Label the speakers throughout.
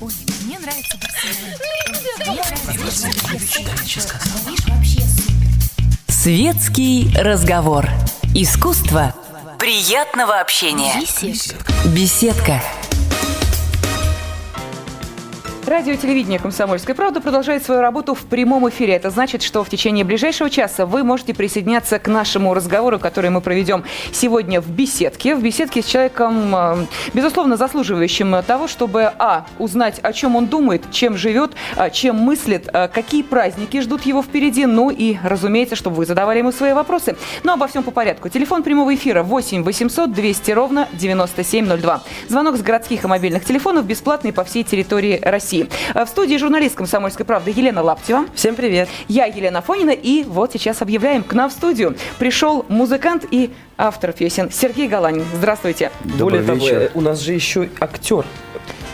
Speaker 1: Ой, мне нравится
Speaker 2: Светский разговор. Искусство приятного общения.
Speaker 1: Беседка.
Speaker 2: Беседка.
Speaker 3: Радио телевидение «Комсомольская правда» продолжает свою работу в прямом эфире. Это значит, что в течение ближайшего часа вы можете присоединяться к нашему разговору, который мы проведем сегодня в беседке. В беседке с человеком, э, безусловно, заслуживающим того, чтобы, а, узнать, о чем он думает, чем живет, а, чем мыслит, а, какие праздники ждут его впереди, ну и, разумеется, чтобы вы задавали ему свои вопросы. Но обо всем по порядку. Телефон прямого эфира 8 800 200 ровно 9702. Звонок с городских и мобильных телефонов бесплатный по всей территории России. А В студии журналист «Комсомольской правды» Елена Лаптева.
Speaker 4: Всем привет.
Speaker 3: Я Елена Фонина, и вот сейчас объявляем, к нам в студию пришел музыкант и автор песен Сергей Галанин. Здравствуйте.
Speaker 4: Более того, э, у нас же еще актер.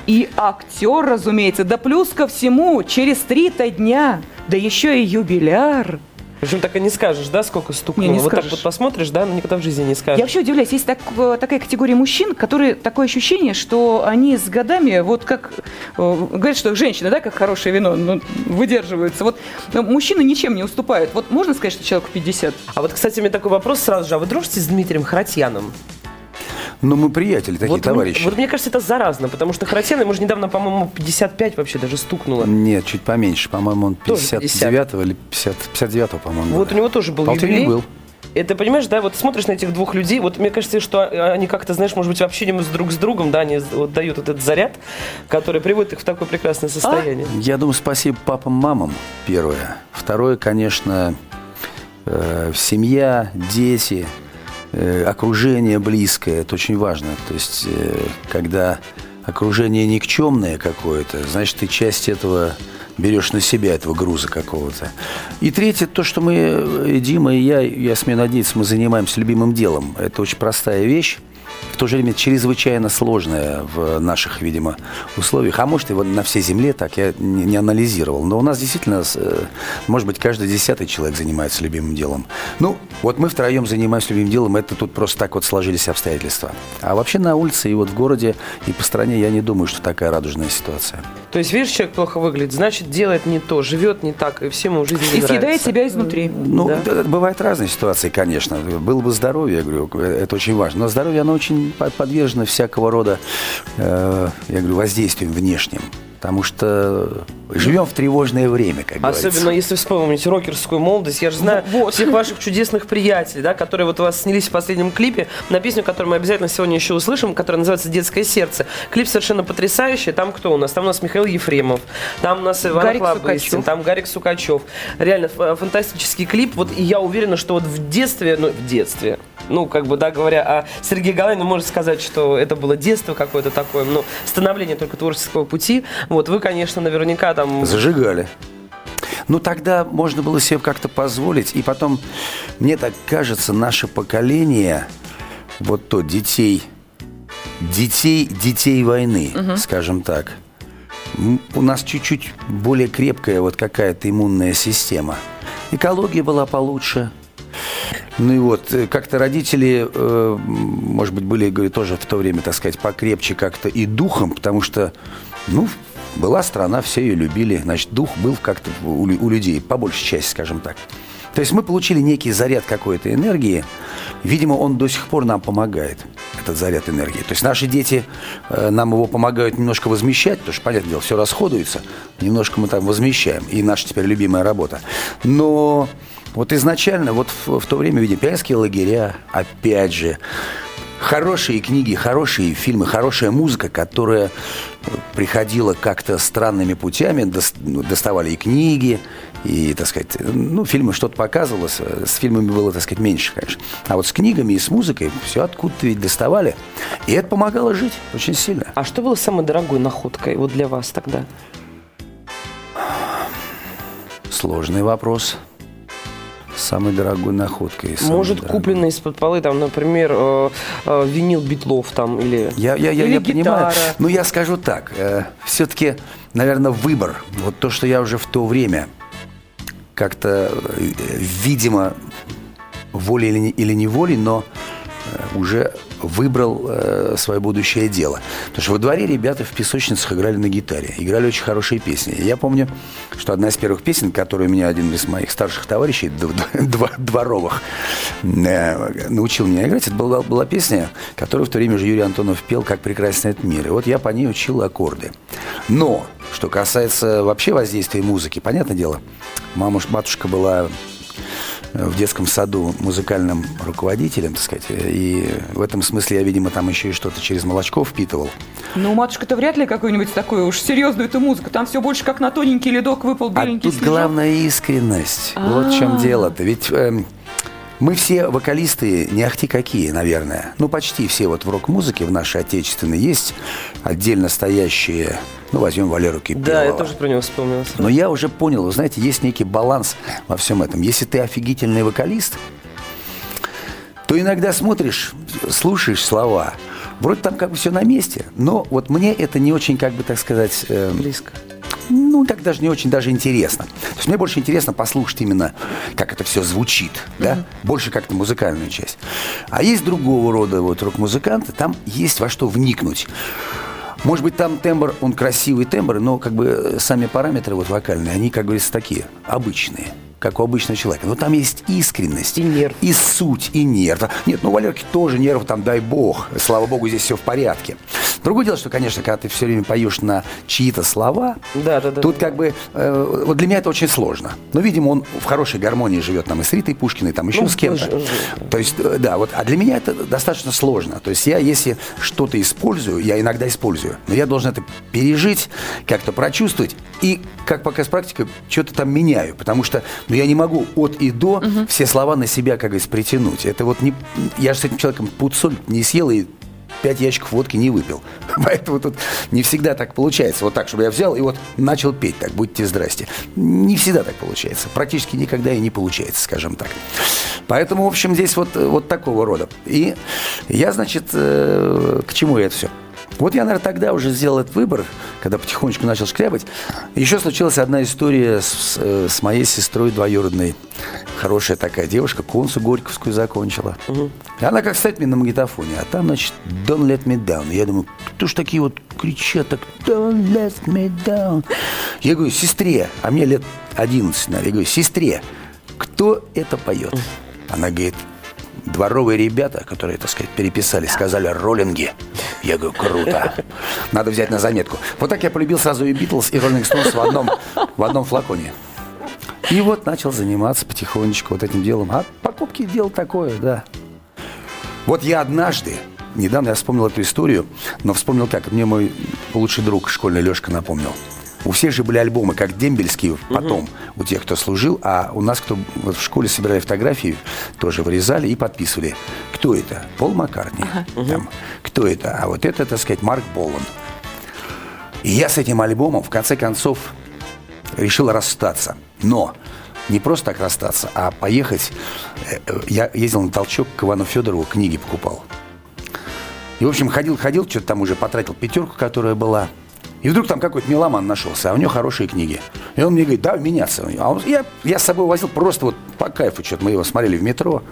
Speaker 3: И актер, разумеется, да плюс ко всему, через три-то дня, да еще и юбиляр.
Speaker 4: Причем так и не скажешь, да, сколько стукнуло.
Speaker 3: Не, не
Speaker 4: вот так
Speaker 3: скажешь.
Speaker 4: вот посмотришь, да, но никогда в жизни не скажешь.
Speaker 3: Я вообще удивляюсь, есть так- э, такая категория мужчин, которые такое ощущение, что они с годами, вот как э, говорят, что женщины, да, как хорошее вино, ну, выдерживаются. Вот э, мужчины ничем не уступают. Вот можно сказать, что человеку 50?
Speaker 4: А вот, кстати, у меня такой вопрос сразу же. А вы дружите с Дмитрием Харатьяном?
Speaker 5: Ну, мы приятели такие,
Speaker 4: вот,
Speaker 5: товарищи.
Speaker 4: Вот мне кажется, это заразно, потому что Харатьян, ему же недавно, по-моему, 55 вообще даже стукнуло.
Speaker 5: Нет, чуть поменьше. По-моему, он
Speaker 4: Тоже
Speaker 5: 59 или 50, 59 по-моему.
Speaker 4: Вот
Speaker 5: года.
Speaker 4: у него тоже был
Speaker 5: Полтинник
Speaker 4: юбилей.
Speaker 5: был.
Speaker 4: Это, понимаешь, да, вот смотришь на этих двух людей, вот мне кажется, что они как-то, знаешь, может быть, в общении с друг с другом, да, они вот дают вот этот заряд, который приводит их в такое прекрасное состояние.
Speaker 5: Я думаю, спасибо папам, мамам, первое. Второе, конечно, э, семья, дети, окружение близкое. Это очень важно. То есть, э, когда окружение никчемное какое-то, значит, ты часть этого берешь на себя, этого груза какого-то. И третье, то, что мы, э, Дима и я, я смею надеяться, мы занимаемся любимым делом. Это очень простая вещь. В то же время чрезвычайно сложная в наших, видимо, условиях. А может, и на всей земле так, я не, не анализировал. Но у нас действительно, э, может быть, каждый десятый человек занимается любимым делом. Ну, вот мы втроем занимаемся любимым делом, это тут просто так вот сложились обстоятельства. А вообще на улице и вот в городе, и по стране я не думаю, что такая радужная ситуация.
Speaker 4: То есть, видишь, человек плохо выглядит, значит, делает не то, живет не так, и всем жизнь не
Speaker 3: И съедает
Speaker 4: нравится.
Speaker 3: себя изнутри.
Speaker 5: Ну,
Speaker 4: Да.
Speaker 5: бывают разные ситуации, конечно. Было бы здоровье, я говорю, это очень важно. Но здоровье, оно очень по- подвержено всякого рода, э, я говорю, воздействиям внешним. Потому что живем в тревожное время, как
Speaker 4: Особенно
Speaker 5: говорится.
Speaker 4: если вспомнить рокерскую молодость. Я же знаю
Speaker 3: Вот.
Speaker 4: всех ваших чудесных приятелей, да, которые вот у вас снялись в последнем клипе на песню, которую мы обязательно сегодня еще услышим, которая называется «Детское сердце». Клип совершенно потрясающий. Там кто у нас? Там у нас Михаил Ефремов, там у нас Иван
Speaker 3: Гарик Сукачев.
Speaker 4: там Гарик Сукачев. Реально фантастический клип. Вот и я уверена, что вот в детстве, ну, в детстве, ну, как бы, да, говоря о Сергее Галайне, можно сказать, что это было детство какое-то такое, ну, становление только творческого пути. Вот вы, конечно, наверняка там...
Speaker 5: Зажигали. Ну, тогда можно было себе как-то позволить. И потом, мне так кажется, наше поколение, вот то, детей, детей, детей войны, скажем так, у нас чуть-чуть более крепкая вот какая-то иммунная система. Экология была получше. Ну и вот, э, как-то родители, э, может быть, были, говорю, тоже в то время, так сказать, покрепче как-то и духом, потому что, ну, была страна, все ее любили, значит, дух был как-то у, у людей, по большей части, скажем так. То есть мы получили некий заряд какой-то энергии. Видимо, он до сих пор нам помогает, этот заряд энергии. То есть наши дети э, нам его помогают немножко возмещать, потому что, понятное дело, все расходуется. Немножко мы там возмещаем. И наша теперь любимая работа. Но вот изначально, вот в, в то время, видимо, пионерские лагеря, опять же, хорошие книги, хорошие фильмы, хорошая музыка, которая приходила как-то странными путями, ну, доставали и книги, и, так сказать, ну, фильмы что-то показывалось, э, с фильмами было, так сказать, меньше, конечно. А вот с книгами и с музыкой все откуда-то ведь доставали. И это помогало жить очень сильно.
Speaker 4: А что было самой дорогой находкой вот для вас тогда?
Speaker 5: Сложный вопрос. Самой дорогой находкой. самой
Speaker 4: Может,
Speaker 5: дорогой.
Speaker 4: купленный из-под полы, там, например, э, э, винил Битлов там или...
Speaker 5: Я, я, я,
Speaker 4: Или
Speaker 5: я понимаю. Но я скажу так. все-таки, наверное, выбор. Вот то, что я уже в то время как-то, э, видимо, волей или, не- или неволей, но э, уже выбрал э, свое будущее дело. Потому что во дворе ребята в песочницах играли на гитаре. Играли очень хорошие песни. Я помню, что одна из первых песен, которую меня один из моих старших товарищей, дворовых, э, научил меня играть, это была, была песня, которую в то время же Юрий Антонов пел «Как прекрасен этот мир». И вот я по ней учил аккорды. Но, что касается вообще воздействия музыки, понятное дело, мама, матушка была в детском саду музыкальным руководителем, так сказать. И в этом смысле я, видимо, там еще и что-то через молочко впитывал.
Speaker 3: Ну, матушка-то вряд ли какую-нибудь такую уж серьезную эту музыку. Там все больше как на тоненький ледок выпал беленький
Speaker 5: А тут главная искренность. Вот в чем а. дело-то. Ведь эм, мы все вокалисты не ахти какие, наверное. Ну, почти все вот в рок-музыке в нашей отечественной есть отдельно стоящие ну, возьмем Валеру Кипелова.
Speaker 4: Да, я тоже про него вспомнил.
Speaker 5: Но я уже понял, вы знаете, есть некий баланс во всем этом. Если ты офигительный вокалист, то иногда смотришь, слушаешь слова, вроде там как бы все на месте, но вот мне это не очень, как бы, так сказать...
Speaker 4: Э, Близко.
Speaker 5: Ну, так даже не очень даже интересно. То есть мне больше интересно послушать именно, как это все звучит, да, mm-hmm. больше как-то музыкальную часть. А есть другого рода вот рок-музыканты, там есть во что вникнуть. Может быть, там тембр, он красивый тембр, но как бы сами параметры вот вокальные, они, как говорится, такие, обычные как у обычного человека. Но там есть искренность.
Speaker 4: И нерв.
Speaker 5: И суть, и нерв. Нет, ну, Валерки тоже нерв, там, дай бог. Слава богу, здесь все в порядке. Другое дело, что, конечно, когда ты все время поешь на чьи-то слова,
Speaker 4: да, да, да,
Speaker 5: тут
Speaker 4: да.
Speaker 5: как бы, э, вот для меня это очень сложно. Но, видимо, он в хорошей гармонии живет там и с Ритой Пушкиной, там еще ну, с кем-то. То есть, э, да, вот, а для меня это достаточно сложно. То есть я, если что-то использую, я иногда использую, но я должен это пережить, как-то прочувствовать и, как пока с практикой, что-то там меняю, потому что ну, я не могу от и до угу. все слова на себя, как говорится, притянуть. Это вот не... Я же с этим человеком пуд не съел и пять ящиков водки не выпил. Поэтому тут не всегда так получается. Вот так, чтобы я взял и вот начал петь так, будьте здрасте. Не всегда так получается. Практически никогда и не получается, скажем так. Поэтому, в общем, здесь вот, вот такого рода. И я, значит, э, к чему это все? Вот я, наверное, тогда уже сделал этот выбор, когда потихонечку начал шкрябать. Еще случилась одна история с, э, с моей сестрой двоюродной. Хорошая такая девушка, консу Горьковскую закончила. Угу. И она как стать мне на магнитофоне, а там, значит, Don't let me down. Я думаю, кто ж такие вот кричат так Don't let me down. Я говорю, сестре, а мне лет 11, наверное. Я говорю, сестре, кто это поет? Она говорит, дворовые ребята, которые, так сказать, переписали, сказали роллинги. Я говорю, круто. Надо взять на заметку. Вот так я полюбил сразу и Битлз, и Роллинг Стоунс в одном, в одном флаконе. И вот начал заниматься потихонечку вот этим делом. А покупки дело такое, да. Вот я однажды, недавно я вспомнил эту историю, но вспомнил как, мне мой лучший друг школьный Лешка напомнил – у всех же были альбомы, как дембельские потом, угу. у тех, кто служил, а у нас, кто вот в школе собирали фотографии, тоже вырезали и подписывали. Кто это? Пол Маккартни. Ага. Там. Кто это? А вот это, так сказать, Марк Болан. И я с этим альбомом, в конце концов, решил расстаться. Но не просто так расстаться, а поехать. Э, я ездил на толчок к Ивану Федорову, книги покупал. И, в общем, ходил-ходил, что-то там уже потратил пятерку, которая была – и вдруг там какой-то меломан нашелся, а у него хорошие книги. И он мне говорит, да, меняться. А он, я, я с собой возил просто вот по кайфу, что-то мы его смотрели в метро.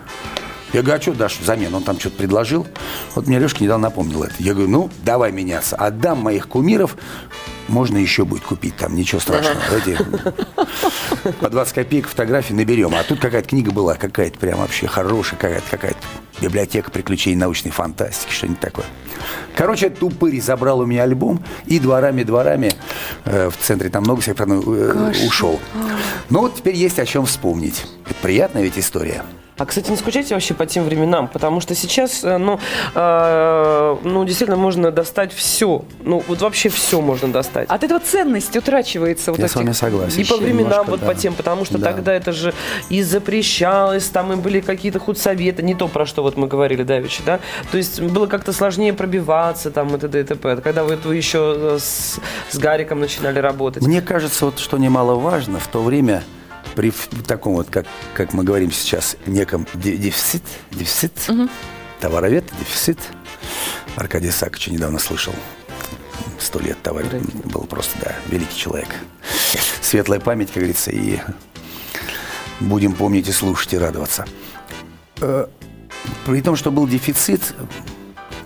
Speaker 5: Я говорю, а что дашь взамен? Он там что-то предложил. Вот мне Лешка недавно напомнил это. Я говорю, ну, давай меняться. Отдам моих кумиров, можно еще будет купить там, ничего страшного. Давайте по 20 копеек фотографии наберем. А тут какая-то книга была, какая-то прям вообще хорошая, какая-то какая-то библиотека приключений научной фантастики, что-нибудь такое. Короче, тупырь забрал у меня альбом и дворами-дворами э, в центре, там много всех э, ушел. Но вот теперь есть о чем вспомнить. Это приятная ведь история.
Speaker 4: А, кстати, не скучайте вообще по тем временам, потому что сейчас, э, ну, э, ну, действительно можно достать все. Ну, вот вообще все можно достать.
Speaker 3: От этого ценность утрачивается. Вот
Speaker 5: Я этих... с вами согласен.
Speaker 4: И по временам Немножко, вот да. по тем, потому что да. тогда это же и запрещалось, там и были какие-то худсоветы, не то, про что вот мы говорили давеча, да? То есть было как-то сложнее пробиваться там и т.д. и т.п. Когда вы это еще э, с, с Гариком начинали работать.
Speaker 5: Мне кажется, вот что немаловажно, в то время при таком вот, как, как мы говорим сейчас, неком дефицит, дефицит, угу. товаровед, дефицит. Аркадий Сакович недавно слышал. Сто лет товарищ был просто, да, великий человек. Светлая память, как говорится, и будем помнить и слушать, и радоваться. Э, при том, что был дефицит,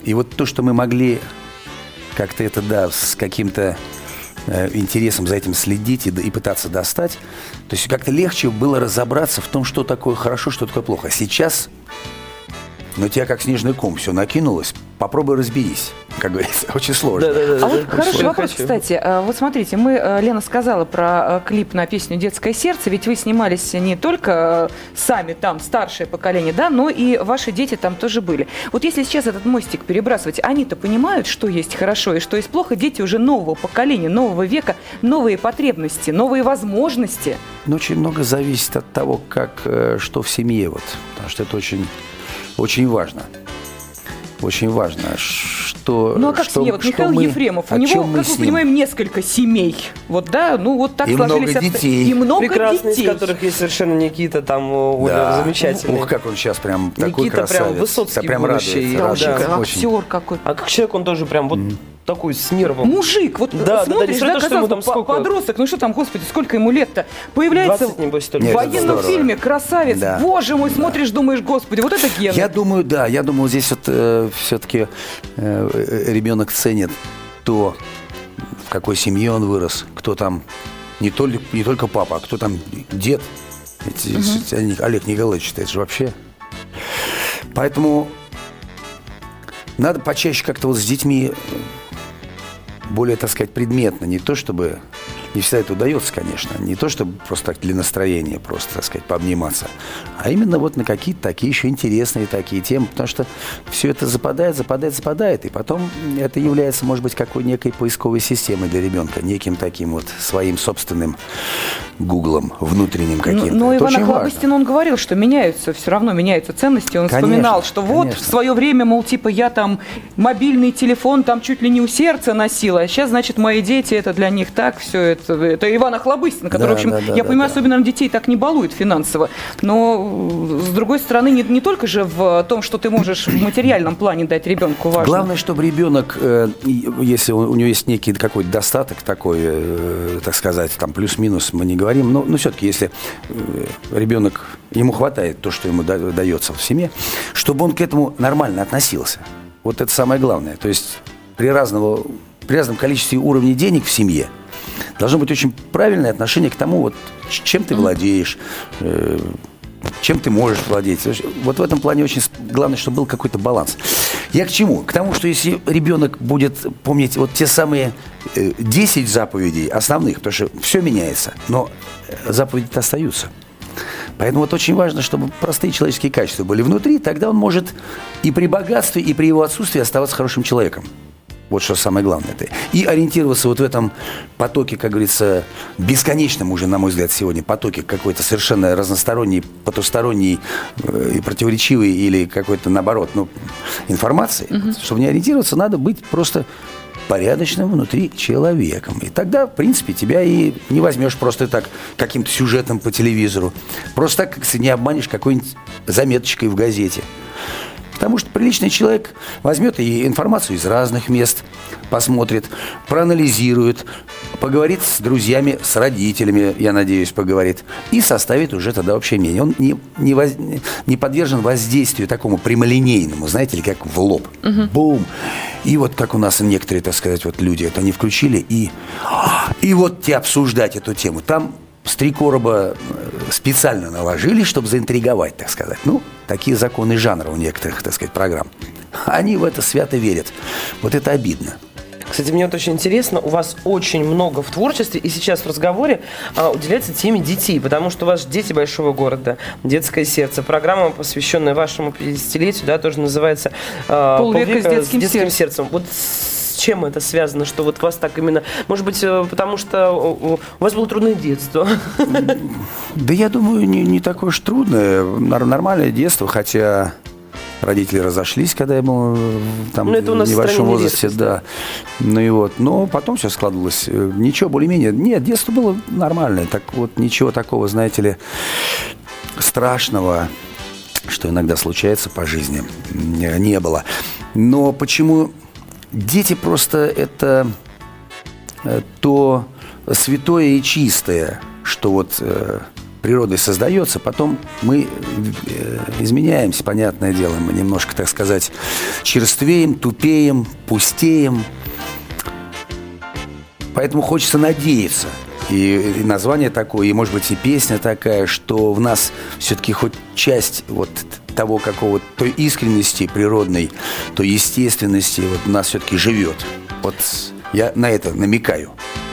Speaker 5: и вот то, что мы могли как-то это, да, с каким-то э, интересом за этим следить и, и пытаться достать, то есть как-то легче было разобраться в том, что такое хорошо, что такое плохо. Сейчас но тебя как снежный ком все накинулось, попробуй разберись, как говорится, очень сложно.
Speaker 4: Да, да, да,
Speaker 3: А вот
Speaker 4: да,
Speaker 3: хороший
Speaker 4: я
Speaker 3: вопрос,
Speaker 4: хочу.
Speaker 3: кстати. А, Вот смотрите, мы, э, Лена сказала про э, клип на песню «Детское сердце», ведь вы снимались не только э, сами там, старшее поколение, да, но и ваши дети там тоже были. Вот если сейчас этот мостик перебрасывать, они-то понимают, что есть хорошо и что есть плохо, дети уже нового поколения, нового века, новые потребности, новые возможности.
Speaker 5: Но очень много зависит от того, как, э, что в семье, вот, потому что это очень, очень важно. Очень важно, что
Speaker 3: Ну а как
Speaker 5: что,
Speaker 3: семья? Вот
Speaker 5: что
Speaker 3: Михаил
Speaker 5: мы-
Speaker 3: Ефремов, у него,
Speaker 5: мы
Speaker 3: как мы
Speaker 5: ним.
Speaker 3: понимаем, несколько семей. Вот, да, ну вот так
Speaker 5: И
Speaker 3: сложились
Speaker 5: много детей.
Speaker 3: И много
Speaker 4: Прекрасный,
Speaker 3: детей.
Speaker 4: из которых есть совершенно Никита, там,
Speaker 5: Да.
Speaker 4: замечательный.
Speaker 5: Ух, как он сейчас прям такой
Speaker 4: Никита прям
Speaker 5: красавец.
Speaker 4: Высоцкий
Speaker 5: Да, прям
Speaker 4: будущий,
Speaker 5: радуется,
Speaker 4: да.
Speaker 5: радуется
Speaker 3: Как
Speaker 5: очень.
Speaker 3: актер какой.
Speaker 4: А как человек, он тоже прям вот такой с нервом.
Speaker 3: Мужик, вот
Speaker 4: Да, да, да,
Speaker 3: смотришь,
Speaker 4: несмотря на то, что ему там сколько?
Speaker 3: по- подросток, ну что там, господи, сколько ему лет-то? Появляется
Speaker 4: 20, небось, только.
Speaker 3: в военном
Speaker 5: здорово.
Speaker 3: фильме красавец,
Speaker 5: Да.
Speaker 3: боже мой, смотришь, думаешь, господи, вот это ген.
Speaker 5: Я думаю, да, я думаю, здесь вот все-таки ребенок ценит то, в какой семье он вырос, кто там не только, не только папа, а кто там дед. Ведь, они- Олег Николаевич, это же вообще. Поэтому надо почаще как-то вот с детьми более, так сказать, предметно. Не то, чтобы... Не всегда это удается, конечно. Не то, чтобы просто так для настроения, просто, так сказать, пообниматься. А именно вот на какие-то такие еще интересные такие темы. Потому что все это западает, западает, западает. И потом это является, может быть, какой некой поисковой системой для ребенка. Неким таким вот своим собственным гуглом внутренним
Speaker 3: Ну,
Speaker 5: каким-то.
Speaker 3: но
Speaker 5: Это
Speaker 3: Иван. Охлобыстин, он говорил, что меняются, все равно меняются ценности. Он
Speaker 5: Конечно,
Speaker 3: вспоминал, что вот
Speaker 5: конечно.
Speaker 3: в свое время, мол, типа я там мобильный телефон там чуть ли не у сердца носила, а сейчас, значит, мои дети, это для них так, все это. Это Иван Охлобыстин, который,
Speaker 5: Да,
Speaker 3: в общем,
Speaker 5: да, да,
Speaker 3: я
Speaker 5: да,
Speaker 3: понимаю,
Speaker 5: да.
Speaker 3: особенно детей так не балует финансово. Но, э, с другой стороны, не, не только же в том, что ты можешь в материальном плане дать ребенку важно.
Speaker 5: Главное, чтобы ребенок, э, если у, него есть некий какой-то достаток такой, э, так сказать, там плюс-минус, мы не говорим, но, но все-таки, если ребенок, ему хватает то, что ему да- дается в семье, чтобы он к этому нормально относился. Вот это самое главное. То есть при, разного, при разном количестве уровней денег в семье должно быть очень правильное отношение к тому, вот, чем ты владеешь, э, чем ты можешь владеть. Вот в этом плане очень главное, чтобы был какой-то баланс. Я к чему? К тому, что если ребенок будет помнить вот те самые э, 10 заповедей основных, потому что все меняется, но э, заповеди-то остаются. Поэтому вот очень важно, чтобы простые человеческие качества были внутри, тогда он может и при богатстве, и при его отсутствии оставаться хорошим человеком. Вот что самое главное. -то. И ориентироваться вот в этом потоке, как говорится, бесконечном уже, на мой взгляд, сегодня, потоке какой-то совершенно разносторонней, потусторонней э, и противоречивой или какой-то, наоборот, ну, информации. Чтобы не ориентироваться, надо быть просто порядочным внутри человеком. И тогда, в принципе, тебя и не возьмешь просто так каким-то сюжетом по телевизору. Просто так, как не обманешь какой-нибудь заметочкой в газете. Потому что приличный человек возьмет и информацию из разных мест, посмотрит, проанализирует, поговорит с друзьями, с родителями, я надеюсь, поговорит, и составит уже тогда общее мнение. Он не, не, воз- не подвержен воздействию такому прямолинейному, знаете ли, как в лоб. Бум! И вот как у нас некоторые, так сказать, вот люди это не включили, и, и вот те обсуждать эту тему. Там с три короба э, специально наложили, чтобы заинтриговать, так сказать. Ну, такие законы жанра у некоторых, так сказать, программ. Они в это свято верят. Вот это обидно.
Speaker 4: Кстати, мне вот очень интересно, у вас очень много в творчестве, и сейчас в разговоре а, уделяется теме детей, потому что у вас дети большого города, детское сердце. Программа, посвященная вашему 50-летию, да, тоже называется а,
Speaker 3: «Полвека с детским
Speaker 4: сердцем. Вот с чем это связано, что вот вас так именно... Может быть, э, потому что у вас было трудное детство.
Speaker 5: Да я думаю, не, не такое уж трудное. Нормальное детство, хотя родители разошлись, когда я был э, там,
Speaker 4: Ну, это у нас
Speaker 5: в небольшом возрасте,
Speaker 4: редкость,
Speaker 5: да. Ну и вот. Но потом все складывалось. Э, Ничего, более-менее. Нет, детство было нормальное. Так вот, ничего такого, знаете ли, страшного, что иногда случается по жизни, не было. Но почему дети просто это э, то святое и чистое, что вот э, природой создается, потом мы э, изменяемся, понятное дело, мы немножко, так сказать, черствеем, тупеем, пустеем. Поэтому хочется надеяться. И, и название такое, и, может быть, и песня такая, что в нас все-таки хоть часть вот того какого той искренности природной, той естественности вот у нас все-таки живет. Вот я на это намекаю.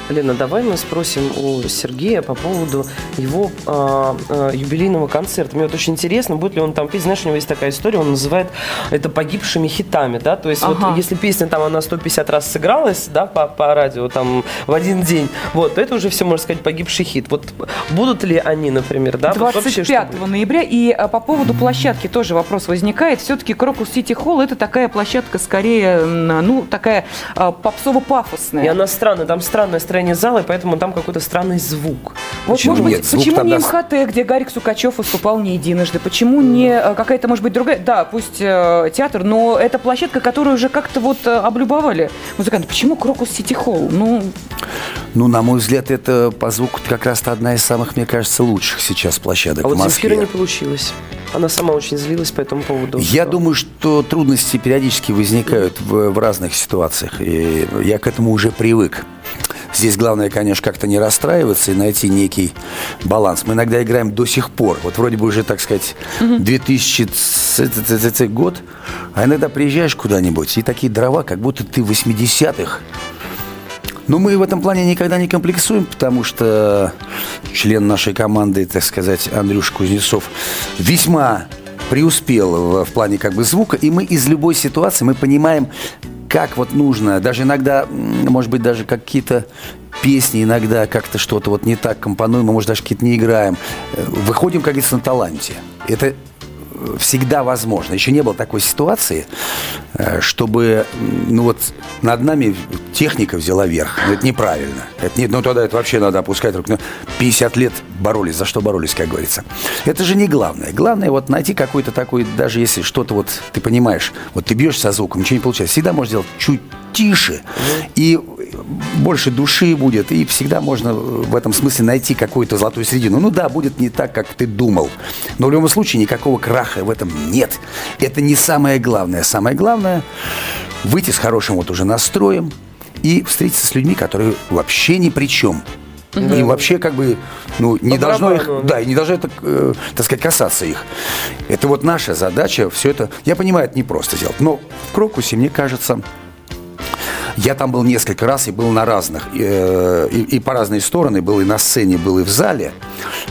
Speaker 4: Лена, давай мы спросим у Сергея по поводу его а, а, юбилейного концерта. Мне вот очень интересно, будет ли он там петь. Знаешь, у него есть такая история, он называет это погибшими хитами, да, то есть ага. вот если песня там она 150 раз сыгралась, да, по, по радио там в один день, вот, то это уже все, можно сказать, погибший хит. Вот будут ли они, например, да?
Speaker 3: 25 вот ноября. И а, по поводу площадки тоже вопрос возникает. Все-таки Крокус Сити Холл это такая площадка скорее, ну, такая а, попсово-пафосная.
Speaker 4: И она странная, там странная строение зала, и поэтому там какой-то странный звук.
Speaker 3: Вот, почему может быть, почему не МХТ, где Гарик Сукачев выступал не единожды? Почему не э, какая-то, может быть, другая? Да, пусть э, театр, но это площадка, которую уже как-то вот э, облюбовали музыканты. Почему Крокус Сити Холл? Ну...
Speaker 5: ну, на мой взгляд, это по звуку как раз-то одна из самых, мне кажется, лучших сейчас площадок
Speaker 4: а
Speaker 5: в
Speaker 4: Москве. вот не получилось. Она сама очень злилась по этому поводу.
Speaker 5: Я что... думаю, что трудности периодически возникают в, в разных ситуациях. И я к этому уже привык. Здесь главное, конечно, как-то не расстраиваться и найти некий баланс. Мы иногда играем до сих пор. Вот вроде бы уже, так сказать, 2000 год, а иногда приезжаешь куда-нибудь, и такие дрова, как будто ты в 80-х. Но мы в этом плане никогда не комплексуем, потому что член нашей команды, так сказать, Андрюш Кузнецов, весьма преуспел в, в плане как бы звука, и мы из любой ситуации мы понимаем, как вот нужно, даже иногда, может быть, даже какие-то песни иногда как-то что-то вот не так компонуем, мы, может, даже какие-то не играем. Э, выходим, как говорится, на таланте. Это всегда возможно. Еще не было такой ситуации, э, чтобы ну вот над нами техника взяла верх. Но это неправильно. Это не, ну тогда это вообще надо опускать руки. 50 лет боролись, за что боролись, как говорится. Это же не главное. Главное вот найти какой-то такой, даже если что-то вот ты понимаешь, вот ты бьешь со звуком, ничего не получается, всегда можешь сделать чуть тише. И больше души будет, и всегда можно в этом смысле найти какую-то золотую середину. Ну да, будет не так, как ты думал. Но в любом случае никакого краха в этом нет. Это не самое главное. Самое главное – выйти с хорошим вот уже настроем и встретиться с людьми, которые вообще ни при чем. И вообще как бы ну, не По должно их, да, и не должно это, э, так сказать, касаться их. Это вот наша задача, все это, я понимаю, это не просто сделать, но в Крокусе, мне кажется, я там был несколько раз и был на разных, и, э, и, и по разные стороны, был и на сцене, был и в зале.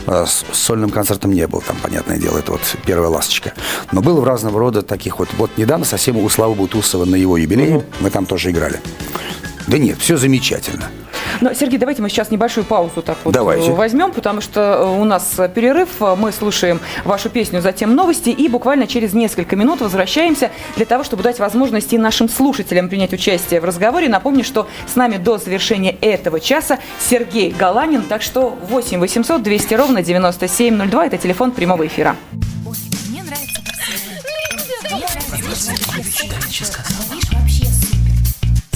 Speaker 5: Э, с сольным концертом не был, там, понятное дело, это вот первая ласточка. Но был в разного рода таких вот. Вот недавно совсем у Славы Бутусова на его юбилее угу. мы там тоже играли. Да нет, все замечательно.
Speaker 3: Но, Сергей, давайте мы сейчас небольшую паузу так вот
Speaker 5: давайте.
Speaker 3: возьмем, потому что э, у нас перерыв, мы слушаем вашу песню, затем новости, и буквально через несколько минут возвращаемся для того, чтобы дать возможность и нашим слушателям принять участие в разговоре. Напомню, что с нами до завершения этого часа Сергей Галанин, так что 8 800 200 ровно 9702 – это телефон прямого эфира.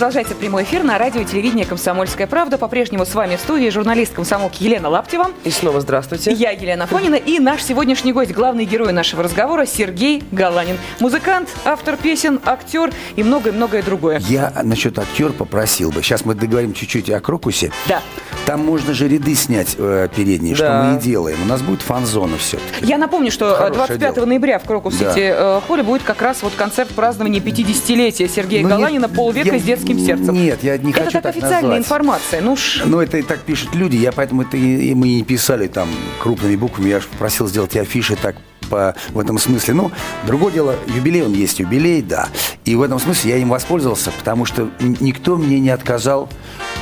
Speaker 3: Продолжается прямой эфир на радио и телевидении «Комсомольская правда». По-прежнему с вами в студии журналист комсомолки Елена Лаптева.
Speaker 4: И снова здравствуйте.
Speaker 3: Я Елена Фонина и наш сегодняшний гость, главный герой нашего разговора Сергей Галанин. Музыкант, автор песен, актер и многое-многое другое.
Speaker 5: Я насчет актер попросил бы. Сейчас мы договорим чуть-чуть о Крокусе.
Speaker 3: Да.
Speaker 5: Там можно же ряды снять э, передние, да. что мы и делаем. У нас будет фан-зона все-таки.
Speaker 3: Я напомню, что Хорошее 25 дело. ноября в Крокус-Сити да. э, холле будет как раз вот концерт празднования 50-летия Сергея Но ну, Галанина «Полвека я, с детским сердцем».
Speaker 5: Нет, я не
Speaker 3: это
Speaker 5: хочу
Speaker 3: так
Speaker 5: так
Speaker 3: официальная
Speaker 5: назвать.
Speaker 3: информация. Ну, ш...
Speaker 5: ну, это и так пишут люди, я поэтому это и, и мы не писали там крупными буквами. Я же попросил сделать афиши так по, в этом смысле. Ну, другое дело, юбилей, он есть юбилей, да. И в этом смысле я им воспользовался, потому что никто мне не отказал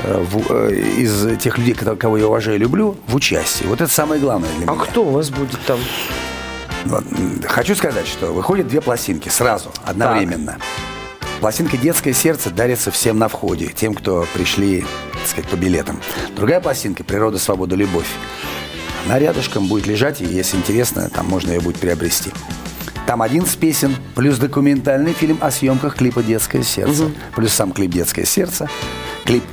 Speaker 5: э, в, э, из тех людей, кого я уважаю и люблю, в участии. Вот это самое главное для
Speaker 4: а
Speaker 5: меня.
Speaker 4: А кто у вас будет там?
Speaker 5: Хочу сказать, что выходят две пластинки сразу, одновременно. Так. Пластинка «Детское сердце» дарится всем на входе, тем, кто пришли, так сказать, по билетам. Другая пластинка «Природа, свобода, любовь». Она рядышком будет лежать, и если интересно, там можно ее будет приобрести. Там 11 песен, плюс документальный фильм о съемках клипа «Детское сердце». Угу. Плюс сам клип «Детское сердце». Клип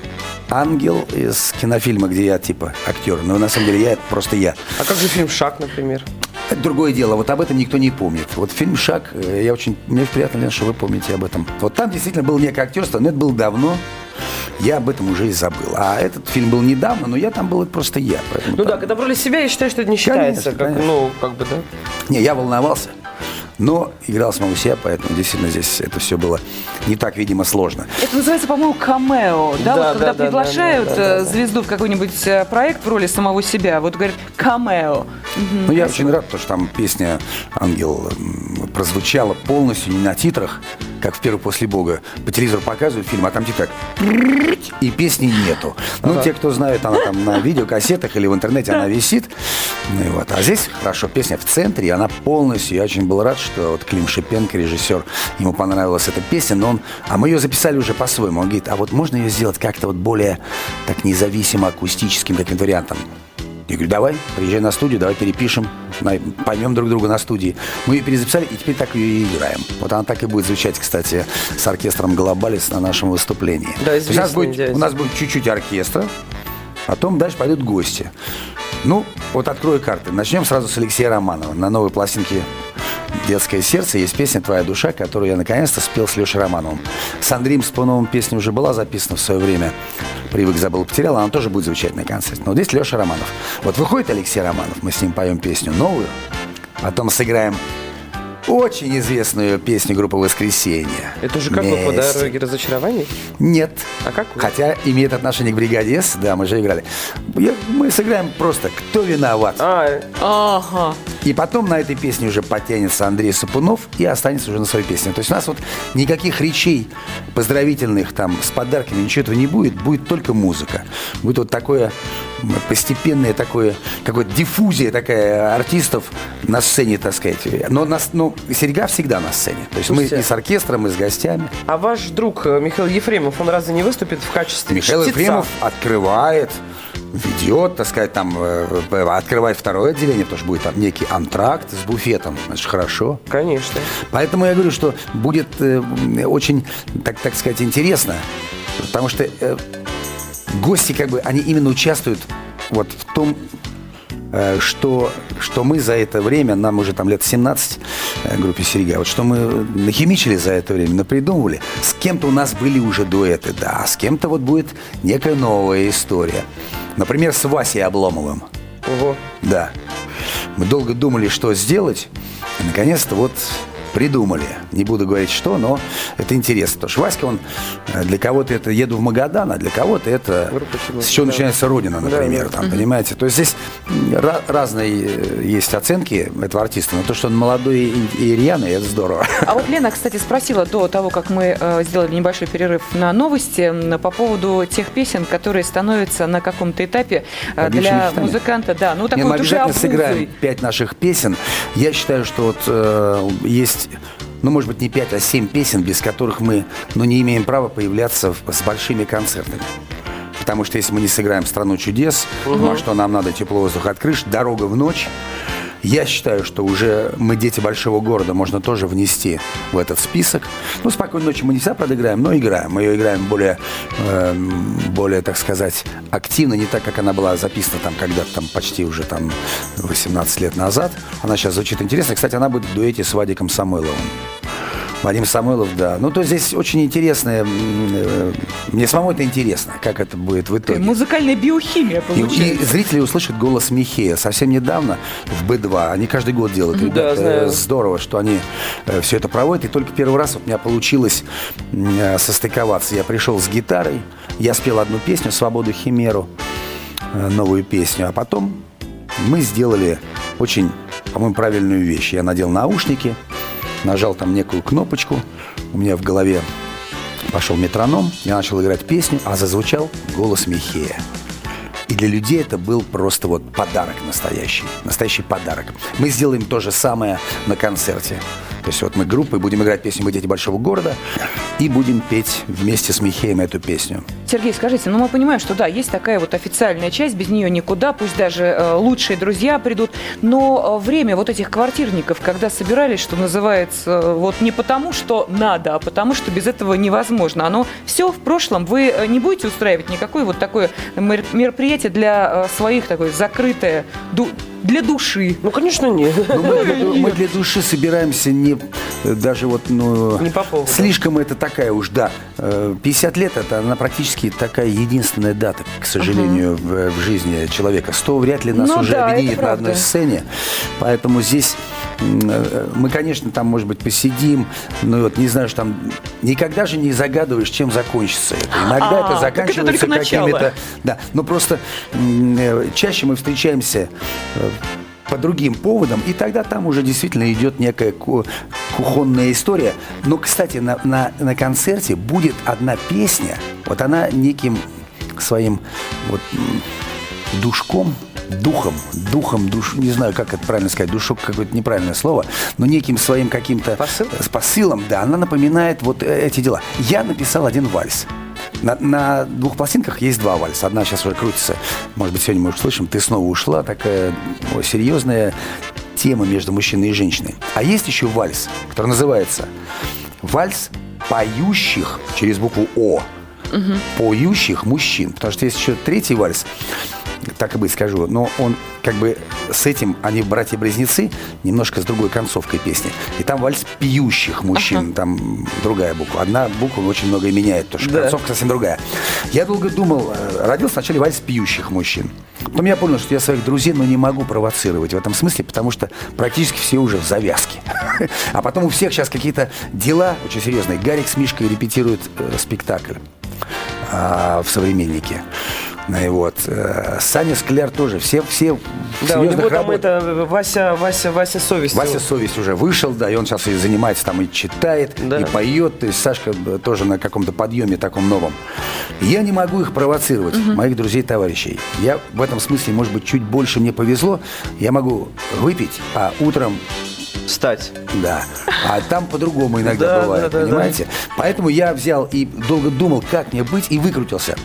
Speaker 5: ангел из кинофильма, где я типа актер. Но на самом деле я это просто я.
Speaker 4: А как же фильм Шаг, например?
Speaker 5: Это другое дело. Вот об этом никто не помнит. Вот фильм «Шаг», э, я очень... Мне очень приятно, Лен, что вы помните об этом. Вот там действительно было некое актерство, но это было давно. Я об этом уже и забыл. А этот фильм был недавно, но я там был это просто я.
Speaker 4: Ну там... да, когда в роли себя, я считаю, что это не считается. Конечно, как, конечно. Ну, как бы, да.
Speaker 5: Не, я волновался но играл самого себя, поэтому действительно здесь это все было не так, видимо, сложно.
Speaker 3: Это называется, по-моему, камео, да? да вот когда да, приглашают да, да, да, звезду в какой-нибудь э, проект в роли самого себя, вот говорят камео.
Speaker 5: Ну, я очень рад, потому что там песня «Ангел» прозвучала полностью не на титрах, как в «Первый после Бога». По телевизору показывают фильм, а там типа и песни нету. Ну, ага. те, кто знает, она там на видеокассетах или в интернете она висит. Ну, и вот. А здесь хорошо, песня в центре, и она полностью, я очень был рад, что вот Клим Шипенко, режиссер, ему понравилась эта песня, но он, а мы ее записали уже по-своему. Он говорит, а вот можно ее сделать как-то вот более так независимо акустическим каким-то вариантом? Я говорю, давай, приезжай на студию, давай перепишем, поймем друг друга на студии. Мы ее перезаписали, и теперь так ее и играем. Вот она так и будет звучать, кстати, с оркестром «Глобалис» на нашем выступлении.
Speaker 4: Да, есть у нас
Speaker 5: будет, у нас будет чуть-чуть оркестра, потом дальше пойдут гости. Ну, вот открою карты. Начнем сразу с Алексея Романова. На новой пластинке «Детское сердце» есть песня «Твоя душа», которую я наконец-то спел с Лешей Романовым. С Андреем Спуновым песня уже была записана в свое время. «Привык, забыл, потерял», она тоже будет звучать на концерте. Но здесь Леша Романов. Вот выходит Алексей Романов, мы с ним поем песню новую, потом сыграем очень известную песню группы «Воскресенье».
Speaker 4: Это же как бы по дороге разочарований?
Speaker 5: Нет.
Speaker 4: А как?
Speaker 5: Хотя имеет отношение к «Бригаде С», да, мы же играли. Мы сыграем просто «Кто виноват?».
Speaker 4: А,
Speaker 3: ага.
Speaker 5: И потом на этой песне уже потянется Андрей Сапунов и останется уже на своей песне. То есть у нас вот никаких речей поздравительных там с подарками, ничего этого не будет. Будет только музыка. Будет вот такое постепенное такое, какое-то диффузия такая артистов на сцене, так сказать. Но, нас, но Серега всегда на сцене. То есть Слушайте, мы и с оркестром, и с гостями.
Speaker 4: А ваш друг э, Михаил Ефремов, он разве не выступит в качестве
Speaker 5: Михаил чтеца? Ефремов открывает ведет, так сказать, там, э, э, открывает второе отделение, потому что будет там некий антракт с буфетом. Это же хорошо.
Speaker 4: Конечно.
Speaker 5: Поэтому я говорю, что будет э, очень, так, так сказать, интересно, потому что э, гости, как бы, они именно участвуют вот в том, э, что, что мы за это время, нам уже там лет 17, э, группе Серега, вот что мы нахимичили за это время, напридумывали. С кем-то у нас были уже дуэты, да, а с кем-то вот будет некая новая история. Например, с Васей Обломовым.
Speaker 4: Ого.
Speaker 5: Да. Мы долго думали, что сделать. И наконец-то вот придумали. Не буду говорить что, но это интересно. Потому что Васька, он э, для кого-то это «Еду в Магадан», а для кого-то это с чего начинается Родина, например. Да, да. Там, Понимаете? То есть здесь разные э, есть оценки этого артиста. Но то, что он молодой и рьяный, это здорово.
Speaker 3: А вот Лена, кстати, спросила до того, как мы э, сделали небольшой перерыв на новости, по поводу тех песен, которые становятся на каком-то этапе для музыканта. Да, ну такой
Speaker 5: Нет, мы обязательно сыграем пять наших песен. Я считаю, что вот э, есть есть, ну, может быть, не 5, а 7 песен, без которых мы, ну, не имеем права появляться в, с большими концертами. Потому что если мы не сыграем «Страну чудес», угу. ну, а что нам надо тепло воздух от крыш, «Дорога в ночь», я считаю, что уже мы дети большого города, можно тоже внести в этот список. Ну, «Спокойной ночи» мы не всегда проиграем, но играем. Мы ее играем более, э, более, так сказать, активно, не так, как она была записана там когда-то, там почти уже там 18 лет назад. Она сейчас звучит интересно. Кстати, она будет в дуэте с Вадиком Самойловым. Вадим Самойлов, да. Ну, то здесь очень интересное, э, мне самому это интересно, как это будет в итоге.
Speaker 3: Музыкальная биохимия получается.
Speaker 5: И, и зрители услышат голос Михея. Совсем недавно в Б2, они каждый год делают, ребята, да, здорово, что они э, все это проводят. И только первый раз вот у меня получилось э, состыковаться. Я пришел с гитарой, я спел одну песню «Свободу Химеру», новую песню, а потом мы сделали очень, по-моему, правильную вещь. Я надел наушники, нажал там некую кнопочку, у меня в голове пошел метроном, я начал играть песню, а зазвучал голос Михея. И для людей это был просто вот подарок настоящий. Настоящий подарок. Мы сделаем то же самое на концерте. То есть вот мы группой будем играть песню «Мы дети большого города» и будем петь вместе с Михеем эту песню.
Speaker 3: Сергей, скажите, ну мы понимаем, что да, есть такая вот официальная часть, без нее никуда, пусть даже э, лучшие друзья придут, но э, время вот этих квартирников, когда собирались, что называется, вот не потому, что надо, а потому, что без этого невозможно. Оно все в прошлом. Вы э, не будете устраивать никакое вот такое мероприятие для э, своих, такое закрытое, для души.
Speaker 4: Ну, конечно, нет. Ну,
Speaker 5: мы, мы для души собираемся не даже вот, ну,
Speaker 4: не по поводу.
Speaker 5: слишком это такая уж, да. 50 лет это она практически такая единственная дата, к сожалению, угу. в, в жизни человека. 100 вряд ли нас ну, уже да, объединит на одной сцене. Поэтому здесь э, мы, конечно, там, может быть, посидим, но вот не знаю, что там никогда же не загадываешь, чем закончится это. Иногда а, это заканчивается какими-то. Да, но просто э, чаще мы встречаемся э, по другим поводам, и тогда там уже действительно идет некая кухонная история. Но, кстати, на, на, на концерте будет одна песня, вот она неким своим вот душком духом, духом, душ, не знаю, как это правильно сказать, душок какое-то неправильное слово, но неким своим каким-то
Speaker 4: Посыл?
Speaker 5: с посылом, да, она напоминает вот э, эти дела. Я написал один вальс. На, на двух пластинках есть два вальса. Одна сейчас уже крутится. Может быть, сегодня мы услышим. Ты снова ушла. Такая о, серьезная тема между мужчиной и женщиной. А есть еще вальс, который называется «Вальс поющих через букву О». Угу. Поющих мужчин. Потому что есть еще третий вальс так и быть скажу, но он как бы с этим, они братья-близнецы, немножко с другой концовкой песни. И там вальс пьющих мужчин, ага. там другая буква. Одна буква очень многое меняет, потому что да. концовка совсем другая. Я долго думал, э, родился вначале вальс пьющих мужчин. Потом я понял, что я своих друзей, но не могу провоцировать в этом смысле, потому что практически все уже в завязке. А потом у всех сейчас какие-то дела очень серьезные. Гарик с Мишкой репетируют э, спектакль а, в «Современнике». И вот. Э, Саня Скляр тоже. Все, все
Speaker 4: да, у него там это Вася, Вася, Вася Совесть.
Speaker 5: Вася Совесть уже вышел, да, и он сейчас и занимается там и читает, да. и поет. То есть Сашка тоже на каком-то подъеме таком новом. Я не могу их провоцировать, угу. моих друзей, товарищей. Я в этом смысле, может быть, чуть больше мне повезло. Я могу выпить, а утром
Speaker 4: встать.
Speaker 5: Да. А там по-другому иногда бывает, понимаете? Поэтому я взял и долго думал, как мне быть, и выкрутился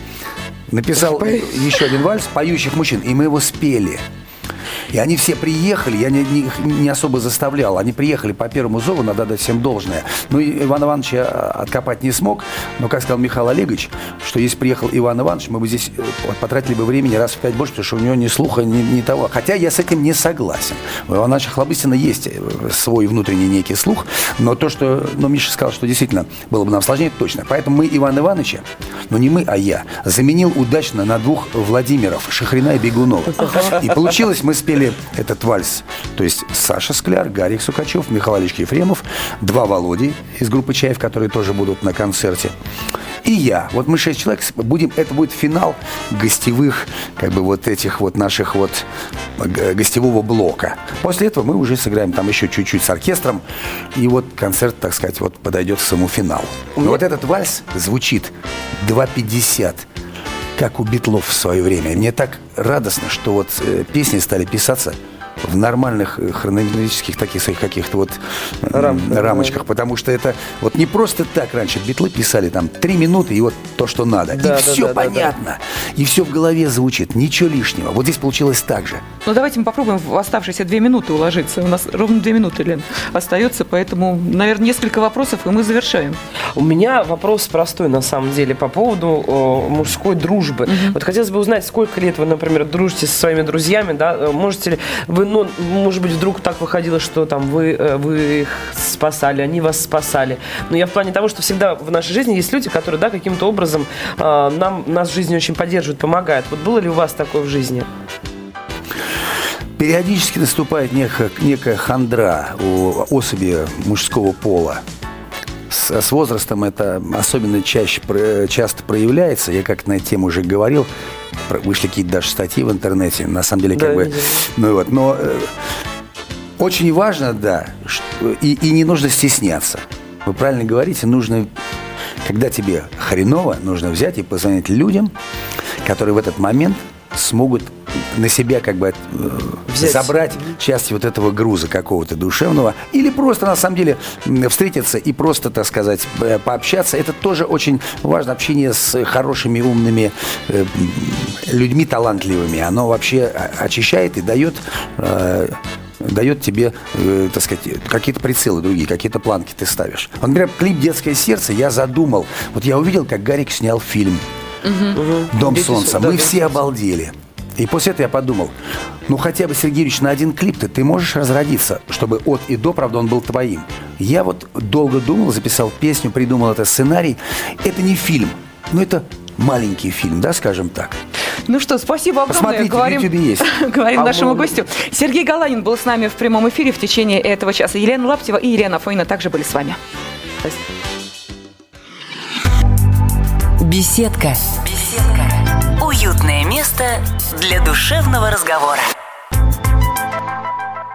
Speaker 5: написал еще один вальс «Поющих мужчин», и мы его спели. И они все приехали, я не, не, не особо заставлял. Они приехали по первому зову, надо дать всем должное. Ну, Иван Иванович я откопать не смог, но, как сказал Михаил Олегович, что если приехал Иван Иванович, мы бы здесь э, потратили бы времени раз в пять больше, потому что у него ни слуха, ни, ни того. Хотя я с этим не согласен. У Ивана Ивановича Хлобыстина есть э, свой внутренний некий слух, но то, что ну, Миша сказал, что действительно было бы нам сложнее, точно. Поэтому мы Ивана Ивановича, но не мы, а я, заменил удачно на двух Владимиров, Шахрина и Бегунова. И получилось, мы спели исполняли этот вальс. То есть Саша Скляр, Гарик Сукачев, Михаил Ильич Ефремов, два Володи из группы «Чаев», которые тоже будут на концерте. И я. Вот мы шесть человек будем, это будет финал гостевых, как бы вот этих вот наших вот гостевого блока. После этого мы уже сыграем там еще чуть-чуть с оркестром, и вот концерт, так сказать, вот подойдет к самому финалу. Но вот этот вальс звучит 2.50 как у Битлов в свое время. Мне так радостно, что вот э, песни стали писаться в нормальных э, хронологических таких своих каких-то вот Рам, рамочках, потому что это вот не просто так раньше битлы писали там три минуты и вот то, что надо. Да, и да, все да, понятно. Да, да. И все в голове звучит, ничего лишнего. Вот здесь получилось так же.
Speaker 3: Ну давайте мы попробуем в оставшиеся две минуты уложиться. У нас ровно две минуты, Лен, остается, поэтому, наверное, несколько вопросов, и мы завершаем.
Speaker 4: У меня вопрос простой, на самом деле, по поводу о, мужской дружбы. Угу. Вот хотелось бы узнать, сколько лет вы, например, дружите со своими друзьями, да? Э, можете ли вы ну, может быть, вдруг так выходило, что там вы, э, вы их спасали, они вас спасали. Но я в плане того, что всегда в нашей жизни есть люди, которые, да, каким-то образом э, нам, нас в жизни очень поддерживают, помогают. Вот было ли у вас такое в жизни?
Speaker 5: Периодически наступает некая, некая хандра у особи мужского пола. С, с возрастом это особенно чаще, часто проявляется. Я как на эту тему уже говорил вышли какие-то даже статьи в интернете, на самом деле, как да, бы, ну вот, но э, очень важно, да, что, и, и не нужно стесняться. Вы правильно говорите, нужно, когда тебе хреново, нужно взять и позвонить людям, которые в этот момент смогут на себя как бы э, Взять. забрать часть вот этого груза какого-то душевного, или просто на самом деле встретиться и просто, так сказать, э, пообщаться. Это тоже очень важно, общение с хорошими, умными э, людьми, талантливыми. Оно вообще очищает и дает дает тебе, э, так сказать, какие-то прицелы другие, какие-то планки ты ставишь. Вот, например, клип «Детское сердце» я задумал. Вот я увидел, как Гарик снял фильм угу. «Дом солнца». Мы да, все обалдели. И после этого я подумал, ну хотя бы, Сергей Ильич, на один клип-то ты можешь разродиться, чтобы от и до, правда, он был твоим. Я вот долго думал, записал песню, придумал это сценарий. Это не фильм, но это маленький фильм, да, скажем так.
Speaker 3: Ну что, спасибо огромное.
Speaker 5: Посмотрите, говорим, в YouTube есть.
Speaker 3: говорим нашему гостю. Сергей Галанин был с нами в прямом эфире в течение этого часа. Елена Лаптева и Елена Фойна также были с вами. Спасибо.
Speaker 2: Беседка. Уютное место для душевного разговора.